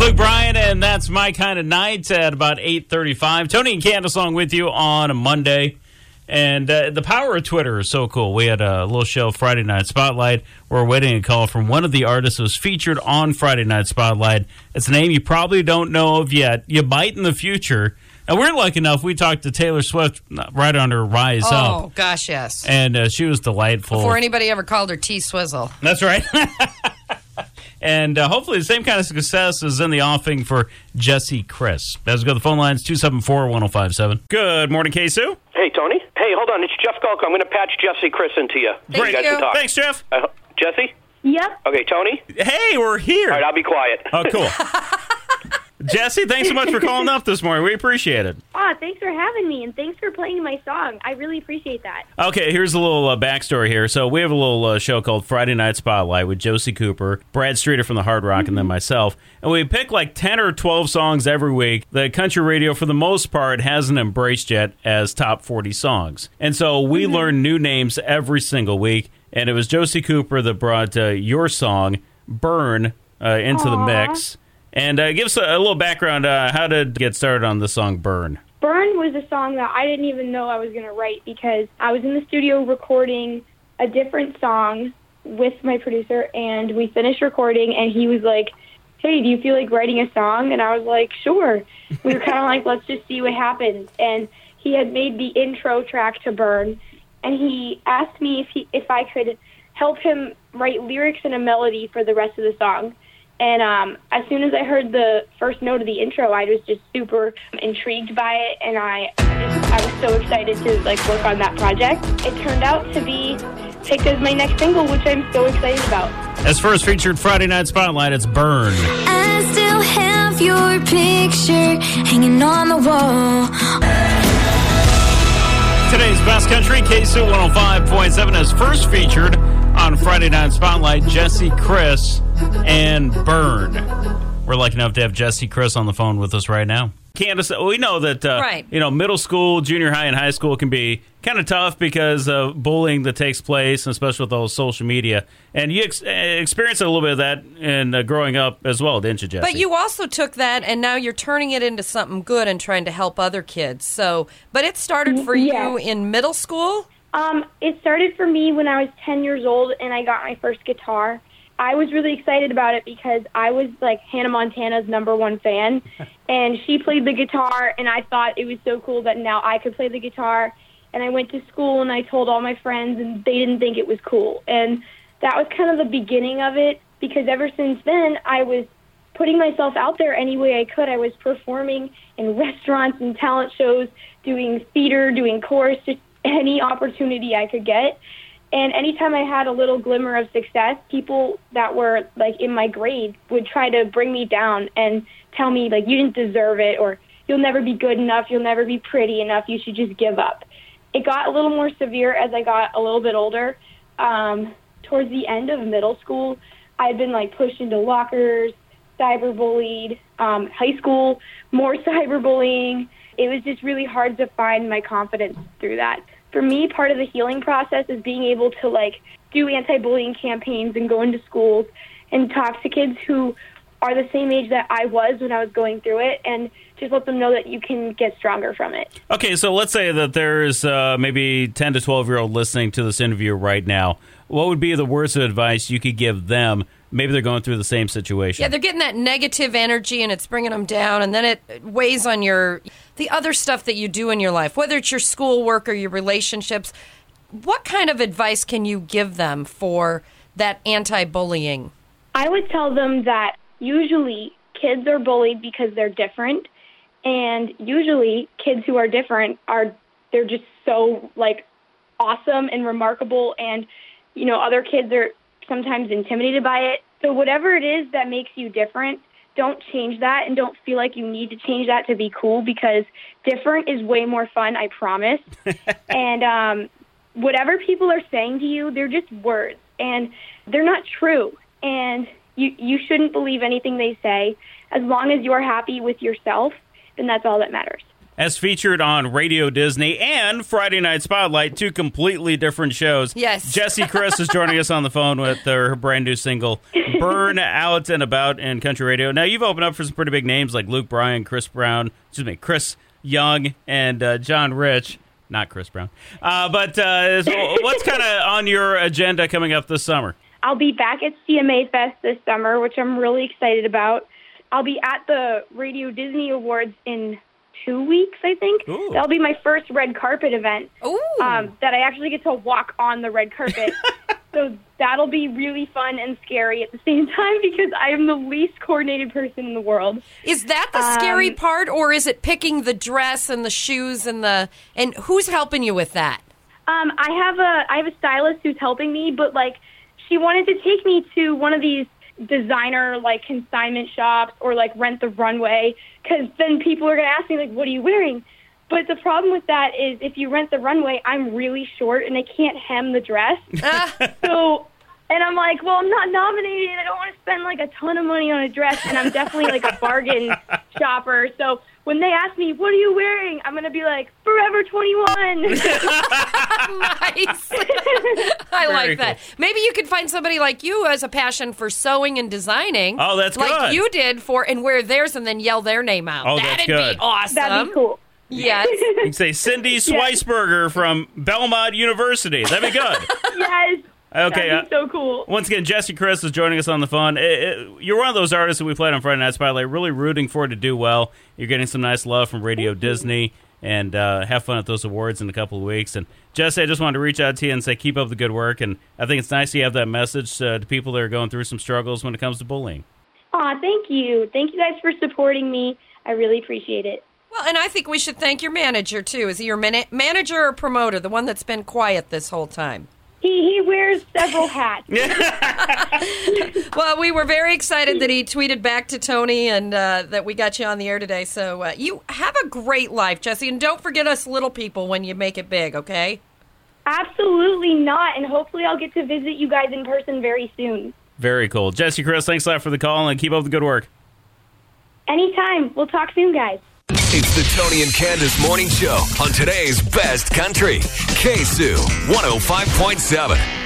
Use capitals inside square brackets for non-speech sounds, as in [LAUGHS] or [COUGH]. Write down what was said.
Luke Bryan, and that's my kind of night at about eight thirty-five. Tony and Candace along with you on a Monday, and uh, the power of Twitter is so cool. We had a little show Friday Night Spotlight. We're waiting a call from one of the artists who was featured on Friday Night Spotlight. It's a name you probably don't know of yet. You might in the future. And we're lucky enough. We talked to Taylor Swift right on her rise Oh up, Oh gosh, yes. and uh, she was delightful. Before anybody ever called her T Swizzle. That's right. [LAUGHS] and uh, hopefully the same kind of success is in the offing for Jessie Chris. As we go to the phone lines, 274 1057. Good morning, K-Sue. Hey, Tony. Hey, hold on. It's Jeff Golko. I'm going to patch Jessie Chris into you. Thank you guys you. can talk. Thanks, Jeff. Uh, Jessie? Yep. Okay, Tony? Hey, we're here. All right, I'll be quiet. Oh, cool. [LAUGHS] Jessie, thanks so much for calling up this morning. We appreciate it. Ah, thanks for having me, and thanks for playing my song. I really appreciate that. Okay, here's a little uh, backstory here. So we have a little uh, show called Friday Night Spotlight with Josie Cooper, Brad Streeter from the Hard Rock, and then myself. And we pick like 10 or 12 songs every week that country radio, for the most part, hasn't embraced yet as top 40 songs. And so we learn new names every single week. And it was Josie Cooper that brought uh, your song, Burn, uh, into the mix. And uh, give us a, a little background. Uh, how did get started on the song Burn? Burn was a song that I didn't even know I was going to write because I was in the studio recording a different song with my producer, and we finished recording, and he was like, Hey, do you feel like writing a song? And I was like, Sure. We were kind of like, Let's just see what happens. And he had made the intro track to Burn, and he asked me if he if I could help him write lyrics and a melody for the rest of the song. And um, as soon as I heard the first note of the intro, I was just super intrigued by it, and I just, I was so excited to like work on that project. It turned out to be picked as my next single, which I'm so excited about. As first featured Friday Night Spotlight, it's Burn. I still have your picture hanging on the wall. Today's best country, KSU 105.7, is first featured on Friday Night Spotlight, Jessie Chris and Burn. We're lucky enough to have Jessie Chris on the phone with us right now. Candace, we know that uh, Right. you know middle school, junior high, and high school can be kind of tough because of bullying that takes place, and especially with all social media. And you ex- uh, experienced a little bit of that in uh, growing up as well, didn't you, Jessie? But you also took that and now you're turning it into something good and trying to help other kids. So, but it started for Yeah. you in middle school? Um, it started for me when I was 10 years old and I got my first guitar. I was really excited about it because I was like Hannah Montana's number one fan, [LAUGHS] and she played the guitar, and I thought it was so cool that now I could play the guitar. And I went to school and I told all my friends, and they didn't think it was cool. And that was kind of the beginning of it because ever since then, I was putting myself out there any way I could. I was performing in restaurants and talent shows, doing theater, doing chorus, just any opportunity I could get. And anytime I had a little glimmer of success, people that were like in my grade would try to bring me down and tell me like you didn't deserve it or you'll never be good enough, you'll never be pretty enough, you should just give up. It got a little more severe as I got a little bit older. Um, towards the end of middle school, I'd been like pushed into lockers, cyberbullied. Um, high school, more [LAUGHS] cyberbullying. It was just really hard to find my confidence through that. For me, part of the healing process is being able to like do anti-bullying campaigns and go into schools and talk to kids who are the same age that I was when I was going through it and just let them know that you can get stronger from it. Okay, so let's say that there's uh, maybe 10 to 12 year old listening to this interview right now. What would be the words of advice you could give them? Maybe they're going through the same situation. Yeah, they're getting that negative energy and it's bringing them down, and then it weighs on your the other stuff that you do in your life, whether it's your schoolwork or your relationships. What kind of advice can you give them for that anti-bullying? I would tell them that usually kids are bullied because they're different, and usually kids who are different are they're just so like awesome and remarkable, and you know other kids are sometimes intimidated by it. So whatever it is that makes you different, don't change that, and don't feel like you need to change that to be cool because different is way more fun. I promise. [LAUGHS] and um, whatever people are saying to you, they're just words, and they're not true. And you you shouldn't believe anything they say. As long as you're happy with yourself, then that's all that matters. As featured on Radio Disney and Friday Night Spotlight, two completely different shows. Yes. [LAUGHS] Jessie Chris is joining us on the phone with her brand new single, Burn Out and About in Country Radio. Now, you've opened up for some pretty big names like Luke Bryan, Chris Brown, excuse me, Chris Young, and uh, John Rich. Not Chris Brown. Uh, but uh, what's kind of on your agenda coming up this summer? I'll be back at CMA Fest this summer, which I'm really excited about. I'll be at the Radio Disney Awards in two weeks, I think. Ooh. That'll be my first red carpet event um, that I actually get to walk on the red carpet. [LAUGHS] so that'll be really fun and scary at the same time [LAUGHS] because I am the least coordinated person in the world. Is that the scary Um, part, or is it picking the dress and the shoes and the and who's helping you with that? Um, I have a I have a stylist who's helping me, but like she wanted to take me to one of these designer like consignment shops or like rent the runway because then people are gonna ask me like, what are you wearing? But the problem with that is if you rent the runway, I'm really short and I can't hem the dress. [LAUGHS] so, and I'm like, well, I'm not nominated. I don't want to spend like a ton of money on a dress, and I'm definitely like a bargain [LAUGHS] shopper. So when they ask me, what are you wearing? I'm gonna be like, Forever 21. nice. [LAUGHS] I Very like that. cool. Maybe you could find somebody like you who has a passion for sewing and designing. Oh, that's cool. like good. you did for and wear theirs and then yell their name out. Oh, That'd good. be awesome. That'd be cool. Yes. You can say Cindy [LAUGHS] Sweisberger from Belmont University. That'd be good. Yes. Okay. That'd be uh, so cool. Once again, Jessie Chris is joining us on the phone. It- it- you're one of those artists that we played on Friday Night Spotlight, really rooting for to do well. You're getting some nice love from Radio Disney, and uh, have fun at those awards in a couple of weeks. And Jessie, I just wanted to reach out to you and say keep up the good work. And I think it's nice you have that message uh, to people that are going through some struggles when it comes to bullying. Aw, thank you. Thank you guys for supporting me. I really appreciate it. Well, and I think we should thank your manager too. Is he your mana- manager or promoter, the one that's been quiet this whole time? He he wears several hats. [LAUGHS] Well, we were very excited that he tweeted back to Tony and uh, that we got you on the air today. So uh, you have a great life, Jessie, and don't forget us little people when you make it big. Okay? Absolutely not. And hopefully I'll get to visit you guys in person very soon. Very cool. Jessie Chris, thanks a lot for the call, and keep up the good work. Anytime. We'll talk soon, guys. It's the Tony and Candace Morning Show on today's best country. K-Sue, 105.7.